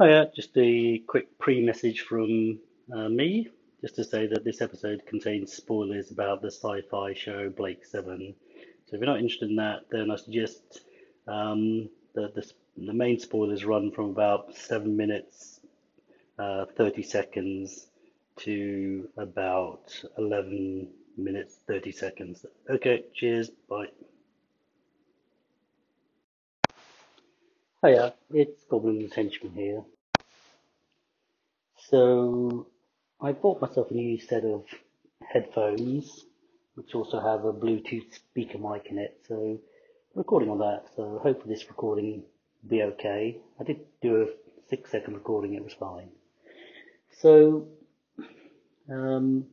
Hiya, just a quick pre-message from uh, me, just to say that this episode contains spoilers about the sci-fi show Blake Seven. So if you're not interested in that, then I suggest um, the, the the main spoilers run from about seven minutes, uh, 30 seconds to about 11 minutes, 30 seconds. Okay, cheers, bye. Hiya, it's Goblin Henchman here. So I bought myself a new set of headphones, which also have a Bluetooth speaker mic in it. So recording on that. So hopefully this recording will be okay. I did do a six second recording. It was fine. So um,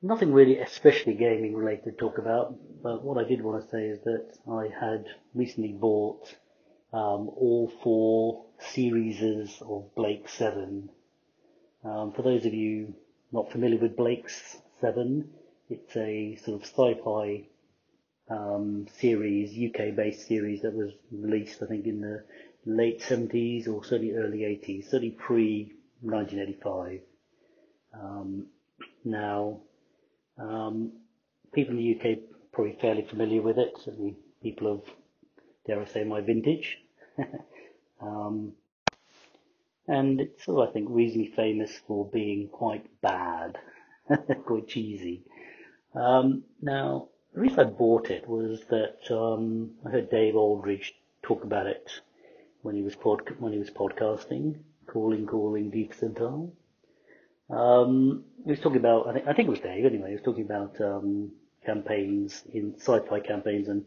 nothing really especially gaming related to talk about. But what I did want to say is that I had recently bought um, all four series of Blake Seven. Um, for those of you not familiar with Blake's Seven, it's a sort of sci-fi um, series, UK-based series that was released, I think, in the late 70s or certainly early 80s, certainly pre 1985. Um, now, um, people in the UK probably fairly familiar with it, certainly people of, dare I say, my vintage. Um, and it's I think, reasonably famous for being quite bad, quite cheesy. Um, now, the reason I bought it was that um, I heard Dave Aldridge talk about it when he was pod- when he was podcasting, calling, calling deep percentile. Um, he was talking about, I think, I think it was Dave anyway. He was talking about um, campaigns in sci-fi campaigns and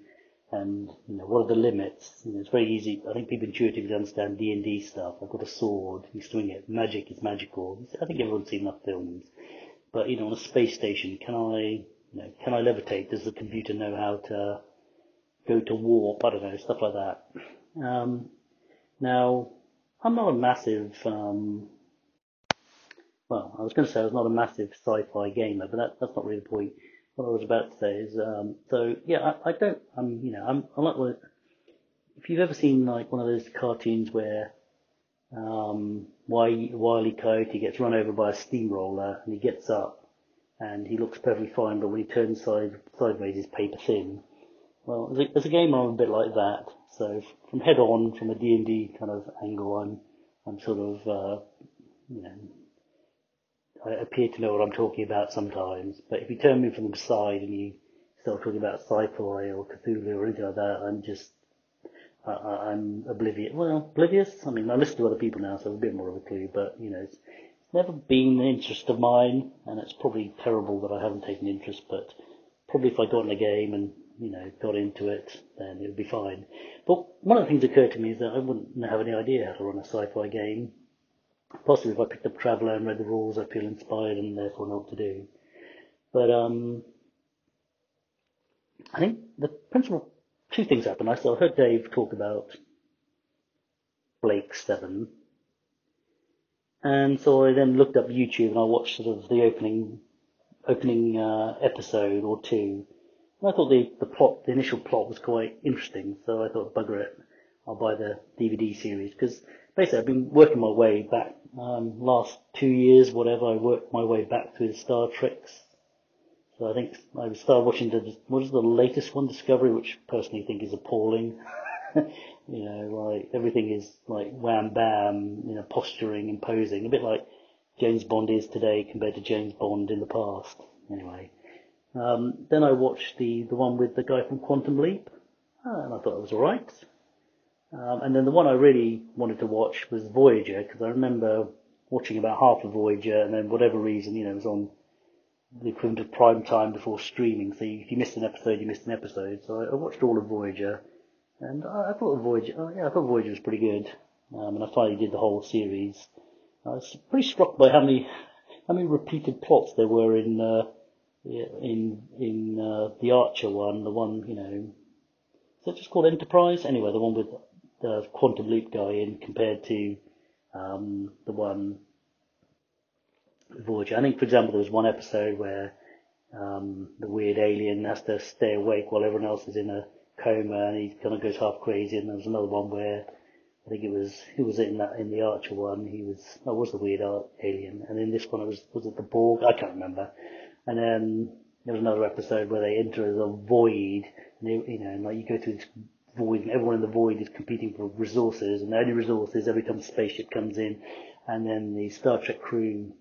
and you know what are the limits. You know, it's very easy. I think people intuitively understand D and D stuff. I've got a sword, you swing it. Magic is magical. I think everyone's seen enough films. But you know, on a space station, can I, you know, can I levitate? Does the computer know how to go to warp? I don't know, stuff like that. Um, now, I'm not a massive, um, well, I was going to say I was not a massive sci-fi gamer, but that, that's not really the point what I was about to say is, um, so yeah, I, I don't, I'm, you know, I'm, I like if you've ever seen like one of those cartoons where, um, Wile, Coyote gets run over by a steamroller and he gets up and he looks perfectly fine, but when he turns side, sideways, he's paper thin. Well, as a, as a gamer, I'm a bit like that. So from head on, from a D&D kind of angle, I'm, I'm sort of, uh, you know, I appear to know what I'm talking about sometimes, but if you turn me from the side and you start talking about sci-fi or Cthulhu or anything like that, I'm just, I, am oblivious. Well, oblivious? I mean, I listen to other people now, so I have a bit more of a clue, but, you know, it's, it's never been an interest of mine, and it's probably terrible that I haven't taken interest, but probably if I got in a game and, you know, got into it, then it would be fine. But one of the things that occurred to me is that I wouldn't have any idea how to run a sci-fi game possibly if I picked up Traveller and read the rules, I'd feel inspired and therefore know what to do. But um, I think the principal two things happened. I saw heard Dave talk about Blake Seven, and so I then looked up YouTube and I watched sort of the opening opening uh, episode or two. And I thought the, the plot, the initial plot was quite interesting, so I thought, bugger it, I'll buy the DVD series because basically I've been working my way back um, last two years, whatever, I worked my way back through the Star Treks. So I think I started watching the, what is the latest one, Discovery, which I personally think is appalling. you know, like everything is like wham bam, you know, posturing and posing, a bit like James Bond is today compared to James Bond in the past. Anyway, um, then I watched the the one with the guy from Quantum Leap, and I thought it was alright. Um, and then the one I really wanted to watch was Voyager because I remember watching about half of Voyager, and then whatever reason, you know, it was on the equivalent of prime time before streaming. So if you missed an episode, you missed an episode. So I, I watched all of Voyager, and I, I thought Voyager, oh yeah, I thought Voyager was pretty good. Um, and I finally did the whole series. I was pretty struck by how many how many repeated plots there were in uh, in in uh, the Archer one, the one you know. Is that just called Enterprise? Anyway, the one with the Quantum Loop guy in compared to um, the one Voyager. I think, for example, there was one episode where um, the weird alien has to stay awake while everyone else is in a coma and he kind of goes half crazy. And there was another one where I think it was who was it in that in the Archer one? He was that was the weird alien, and in this one it was was it the Borg? I can't remember. And then there was another episode where they enter a void, and they, you know, and like you go through this void, and everyone in the void is competing for resources, and the only resources every time a spaceship comes in, and then the Star Trek crew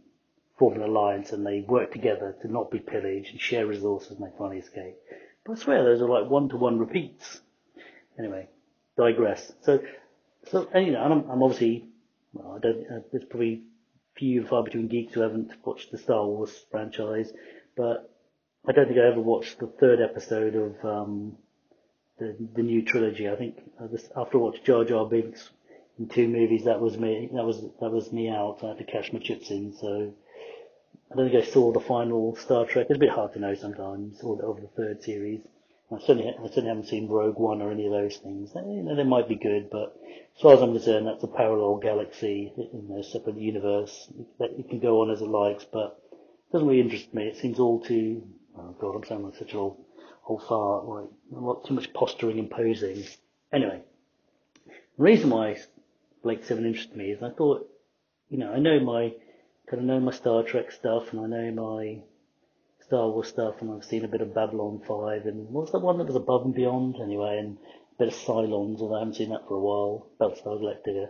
form an alliance and they work together to not be pillaged and share resources and they finally escape. But I swear those are like one to one repeats. Anyway, digress. So, so and, you know, and I'm, I'm obviously, well, I don't. Uh, there's probably few and far between geeks who haven't watched the Star Wars franchise, but I don't think I ever watched the third episode of um, the the new trilogy. I think uh, after I watched Jar Jar Binks in two movies, that was me. That was that was me out. I had to cash my chips in. So I don't think I saw the final Star Trek. It's a bit hard to know sometimes, or over the third series. I certainly, I certainly haven't seen Rogue One or any of those things. You know, they might be good, but as far as I'm concerned, that's a parallel galaxy in a separate universe that it can go on as it likes, but it doesn't really interest me. It seems all too, oh god, I'm sounding like such an old, old fart, like, a lot too much posturing and posing. Anyway, the reason why Blake 7 interested me is I thought, you know, I know my, kind of know my Star Trek stuff and I know my Star Wars stuff, and I've seen a bit of Babylon 5, and was that one that was Above and Beyond, anyway, and a bit of Cylons, although I haven't seen that for a while, Battlestar Galactica.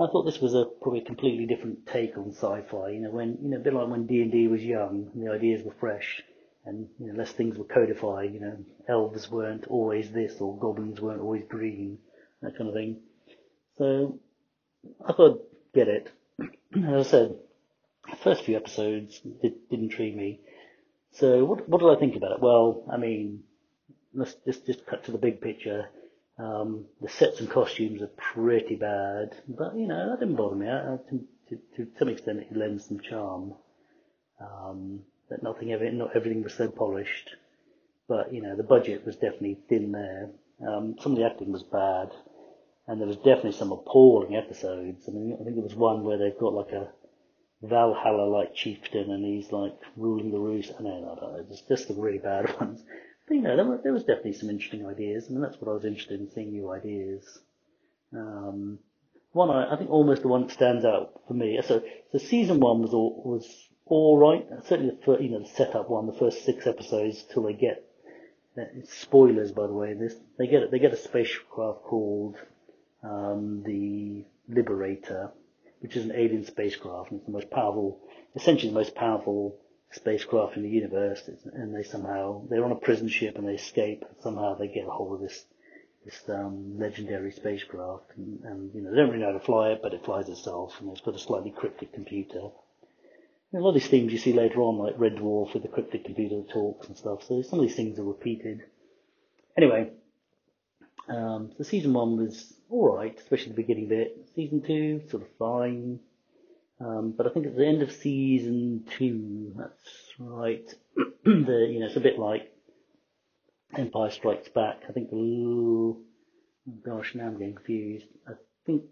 I thought this was a probably a completely different take on sci-fi, you know, when, you know, a bit like when D&D was young, and the ideas were fresh, and, you know, things were codified, you know, elves weren't always this, or goblins weren't always green, that kind of thing. So, I thought, get it. As I said, the first few episodes did, did intrigue me. So what what did I think about it? Well, I mean, let's just just cut to the big picture. Um, the sets and costumes are pretty bad, but you know that didn't bother me. I, to, to, to some extent, it lends some charm. Um, that nothing ever, not everything was so polished, but you know the budget was definitely thin there. Um, some of the acting was bad, and there was definitely some appalling episodes. I mean, I think there was one where they've got like a Valhalla like chieftain and he's like ruling the roost. I know, I don't know, just, just the really bad ones. But you know, there, were, there was definitely some interesting ideas. I mean, that's what I was interested in, seeing new ideas. Um, one, I, I think almost the one that stands out for me. So, so season one was all, was all right. Certainly the first, you know, the setup one, the first six episodes till they get, spoilers by the way, this, they get, they get a spacecraft called, um, the Liberator which is an alien spacecraft, and it's the most powerful, essentially the most powerful spacecraft in the universe. And they somehow they're on a prison ship and they escape. And somehow they get a hold of this this um, legendary spacecraft, and, and, you know they don't really know how to fly it, but it flies itself, and it's got a slightly cryptic computer. A lot of these themes you see later on, like Red Dwarf with the cryptic computer talks and stuff. So some of these things are repeated. Anyway, um, so season one was alright, especially the beginning bit. Season two, sort of fine. Um, but I think at the end of season two, that's right, the, you know, it's a bit like Empire Strikes Back. I think the, oh gosh, now I'm getting confused. I think,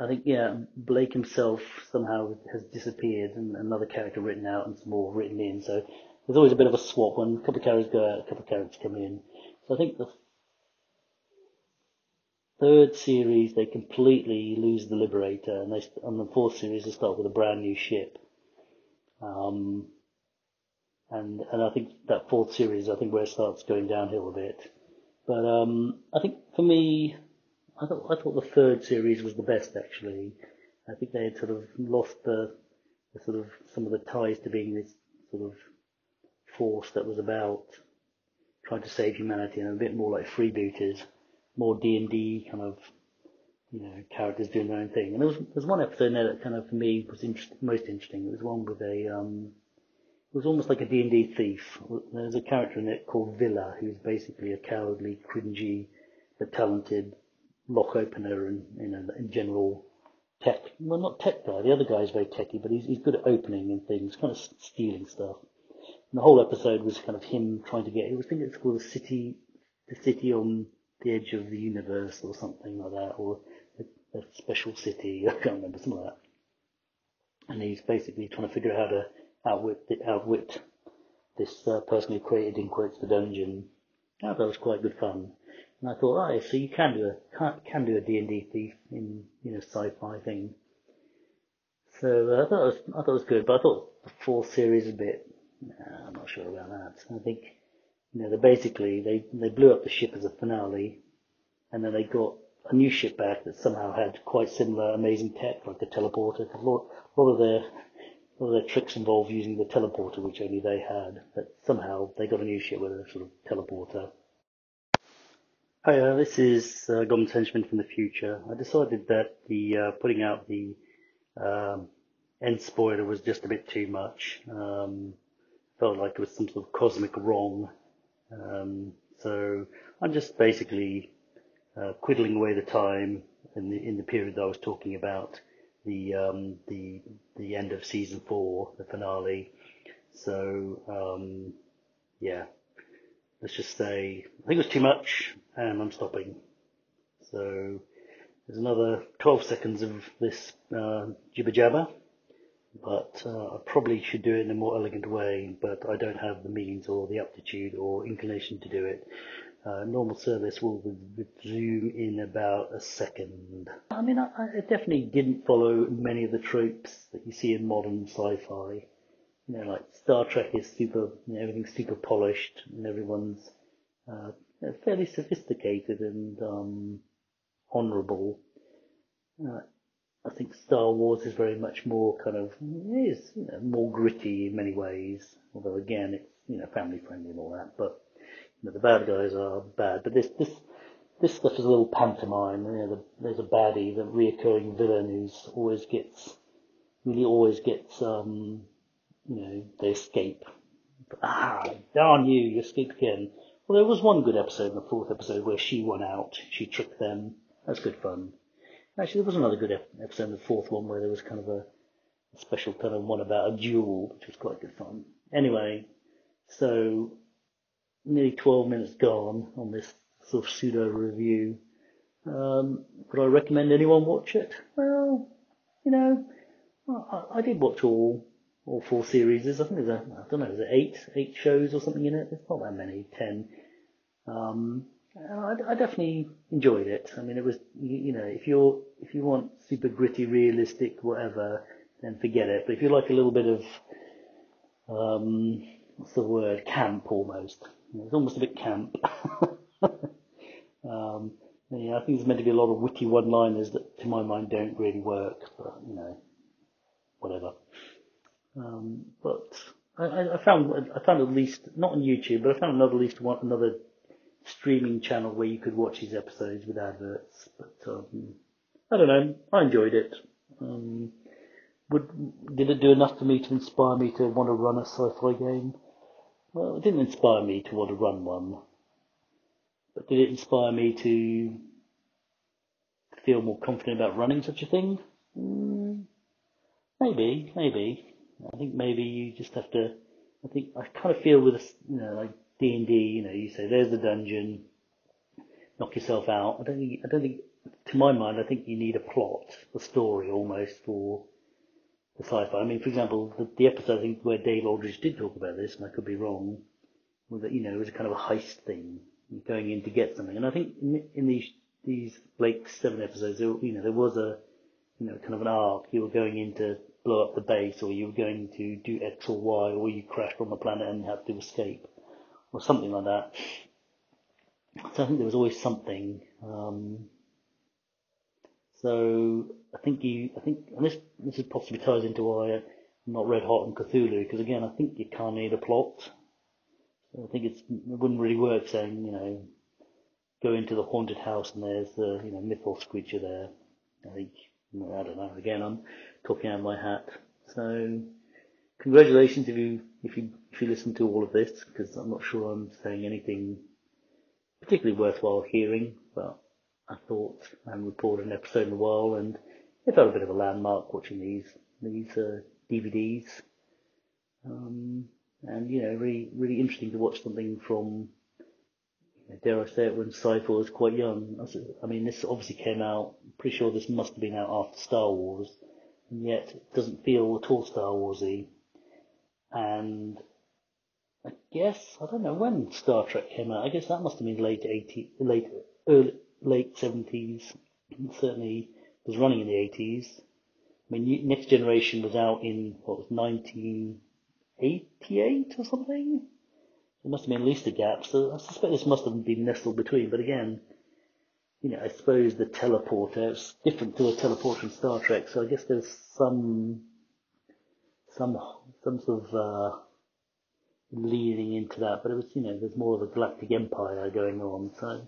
I think, yeah, Blake himself somehow has disappeared and another character written out and some more written in. So there's always a bit of a swap when a couple of characters go out, a couple of characters come in. So I think the third series they completely lose the Liberator, and they on the fourth series they start with a brand new ship. Um, and and I think that fourth series, I think where it starts going downhill a bit. But um, I think for me, I thought I thought the third series was the best actually. I think they had sort of lost the, the sort of some of the ties to being this sort of force that was about trying to save humanity and a bit more like freebooters, more D and D kind of you know characters doing their own thing. And there was there's one episode in there that kind of for me was most interesting. It was one with a um, it was almost like a D and D thief. There's a character in it called Vila who's basically a cowardly, cringy, but talented lock opener and you know general tech. Well, not tech guy. The other guy is very techy, but he's he's good at opening and things, kind of stealing stuff. And the whole episode was kind of him trying to get. I think it's called the city, the city on the edge of the universe or something like that, or a, a special city. I can't remember something like that. And he's basically trying to figure out how to outwit outwit this uh, person who created in quotes the dungeon. Thought that was quite good fun. And I thought, oh, so you can do a can, do a D and D thief in you know sci-fi thing. So uh, I thought it was I thought it was good, but I thought the fourth series a bit. Nah, I'm not sure about that. I think you know they basically they they blew up the ship as a finale, and then they got a new ship back that somehow had quite similar amazing tech, like the teleporter. A lot, a lot of their a lot of their tricks involved using the teleporter, which only they had. But somehow they got a new ship with a sort of teleporter. Hi, uh, this is uh, Goblin Henchman from the future. I decided that the uh, putting out the um, end spoiler was just a bit too much. Um, felt like it was some sort of cosmic wrong. Um, so I'm just basically uh, quiddling away the time in the in the period that I was talking about the um, the the end of season four, the finale. So um, yeah, let's just say I think it was too much, and I'm stopping. So there's another 12 seconds of this uh, jibber jabber, but uh, I probably should do it in a more elegant way, but I don't have the means or the aptitude or inclination to do it. Uh, normal service will resume in about a second. I mean, I, I definitely didn't follow many of the tropes that you see in modern sci-fi. You know, like Star Trek is super, you know, everything's super polished and everyone's uh, fairly sophisticated and um, honourable. Uh, I think Star Wars is very much more kind of is you know more gritty in many ways. Although again, it's you know family friendly and all that. But you know, the bad guys are bad. But this this this stuff is a little pantomime. You know, the, there's a baddie, the reoccurring villain who's always gets really always gets um you know they escape. Ah, darn you, you escaped again. Well, there was one good episode in the fourth episode where she won out. She tricked them. That's good fun. Actually, there was another good episode in the fourth one where there was kind of a, a special kind of one about a duel, which was quite good fun. Anyway, so nearly 12 minutes gone on this sort of pseudo review. Um, would I recommend anyone watch it? Well, you know, I, I did watch all all four series. I think there's a, I don't know, it eight eight shows or something in it? There's not that many, ten. Um, I, I definitely enjoyed it. I mean, it was you, you know, if you're if you want super gritty, realistic, whatever, then forget it. But if you like a little bit of um, what's the word, camp almost. It's almost a bit camp. um, yeah, I think there's meant to be a lot of witty one-liners that, to my mind, don't really work. But you know, whatever. Um, but I, I found I found at least not on YouTube, but I found another at least one another streaming channel where you could watch these episodes with adverts. But um, I don't know. I enjoyed it. Um, would did it do enough for me to inspire me to want to run a sci-fi game? Well, it didn't inspire me to want to run one. But did it inspire me to feel more confident about running such a thing? Mm, maybe, maybe. I think maybe you just have to. I think I kind of feel with you know like D and D. You know, you say there's the dungeon, knock yourself out. I don't think. I don't think. To my mind, I think you need a plot, a story almost for the sci-fi. I mean, for example, the, the episode I think where Dave Aldrich did talk about this, and I could be wrong, was that you know it was a kind of a heist thing, going in to get something. And I think in, in these these Blake seven episodes, there, you know, there was a you know kind of an arc. You were going in to blow up the base, or you were going to do X or Y, or you crashed on the planet and had to escape, or something like that. So I think there was always something. Um, so I think you, I think, and this this is possibly ties into why I'm not red hot on Cthulhu, because again, I think you can't need a plot. So I think it's, it wouldn't really work saying, you know, go into the haunted house and there's the, you know, mythos creature there. I think, I don't know, again, I'm talking out of my hat. So, congratulations if you, if you, if you listen to all of this, because I'm not sure I'm saying anything particularly worthwhile hearing, but I thought I haven't recorded an episode in a while and it felt a bit of a landmark watching these, these, uh, DVDs. Um, and you know, really, really interesting to watch something from, dare I say it, when sci-fi was quite young. I mean, this obviously came out. I'm pretty sure this must have been out after Star Wars, and yet it doesn't feel at all Star Warsy. And I guess I don't know when Star Trek came out. I guess that must have been late 80, late early, late 70s, certainly was running in the 80s. I mean, Next Generation was out in, what was 1988 or something? It must have been at least a gap, so I suspect this must have been nestled between, but again, you know, I suppose the teleporter is different to a teleporter in Star Trek, so I guess there's some, some, some sort of, uh, leading into that, but it was, you know, there's more of a galactic empire going on, so,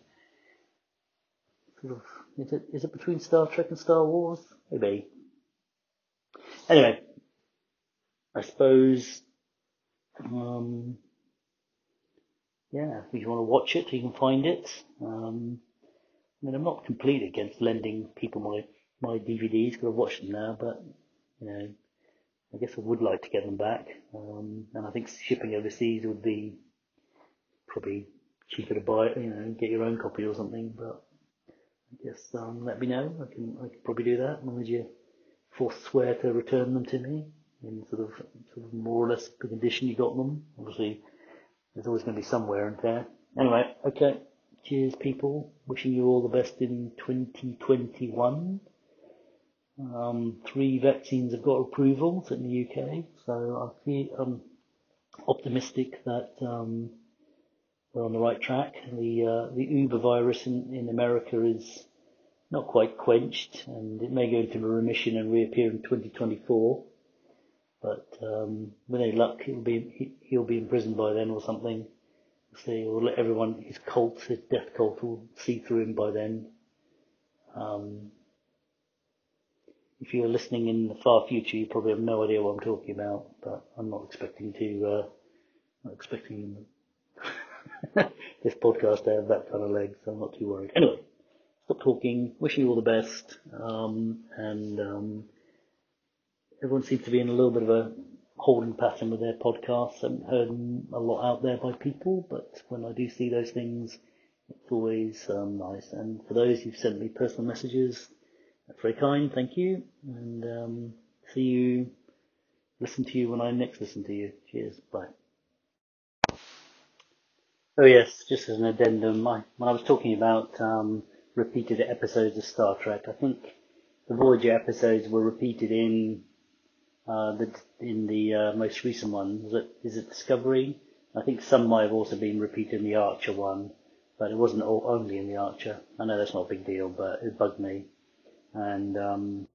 sort of, is it, is it between Star Trek and Star Wars? Maybe. Anyway, I suppose, um, yeah, if you want to watch it, you can find it. Um, I mean, I'm not completely against lending people my, my DVDs because I've watched them now, but, you know, I guess I would like to get them back. Um, and I think shipping overseas would be probably cheaper to buy, you know, get your own copy or something, but I guess, um, let me know. I can, I can probably do that as you forswear to return them to me in sort of, sort of more or less the condition you got them. Obviously, there's always going to be somewhere in there. Anyway, okay. Cheers, people. Wishing you all the best in 2021. Um, three vaccines have got approvals in the UK, so I feel I'm optimistic that um, we're on the right track. The uh, the Uber virus in, in America is not quite quenched, and it may go into remission and reappear in 2024. But um, with any luck, he'll be he'll be in prison by then or something. So we'll let everyone his cult, his death cult, will see through him by then. Um, if you're listening in the far future, you probably have no idea what I'm talking about. But I'm not expecting to. Uh, not expecting this podcast to have that kind of legs, so I'm not too worried. Anyway, stop talking. Wish you all the best, um, and um, everyone seems to be in a little bit of a holding pattern with their podcasts. I haven't heard a lot out there by people, but when I do see those things, it's always um, nice. And for those who've sent me personal messages, that's very kind. Thank you, and um, see you. Listen to you when I next listen to you. Cheers. Bye. Oh yes, just as an addendum, I, when I was talking about um, repeated episodes of Star Trek, I think the Voyager episodes were repeated in uh, the, in the uh, most recent one. Was it, is it Discovery? I think some might have also been repeated in the Archer one, but it wasn't all, only in the Archer. I know that's not a big deal, but it bugged me. And um,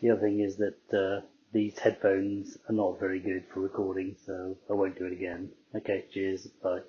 the other thing is that uh, these headphones are not very good for recording, so I won't do it again. Okay, cheers, bye.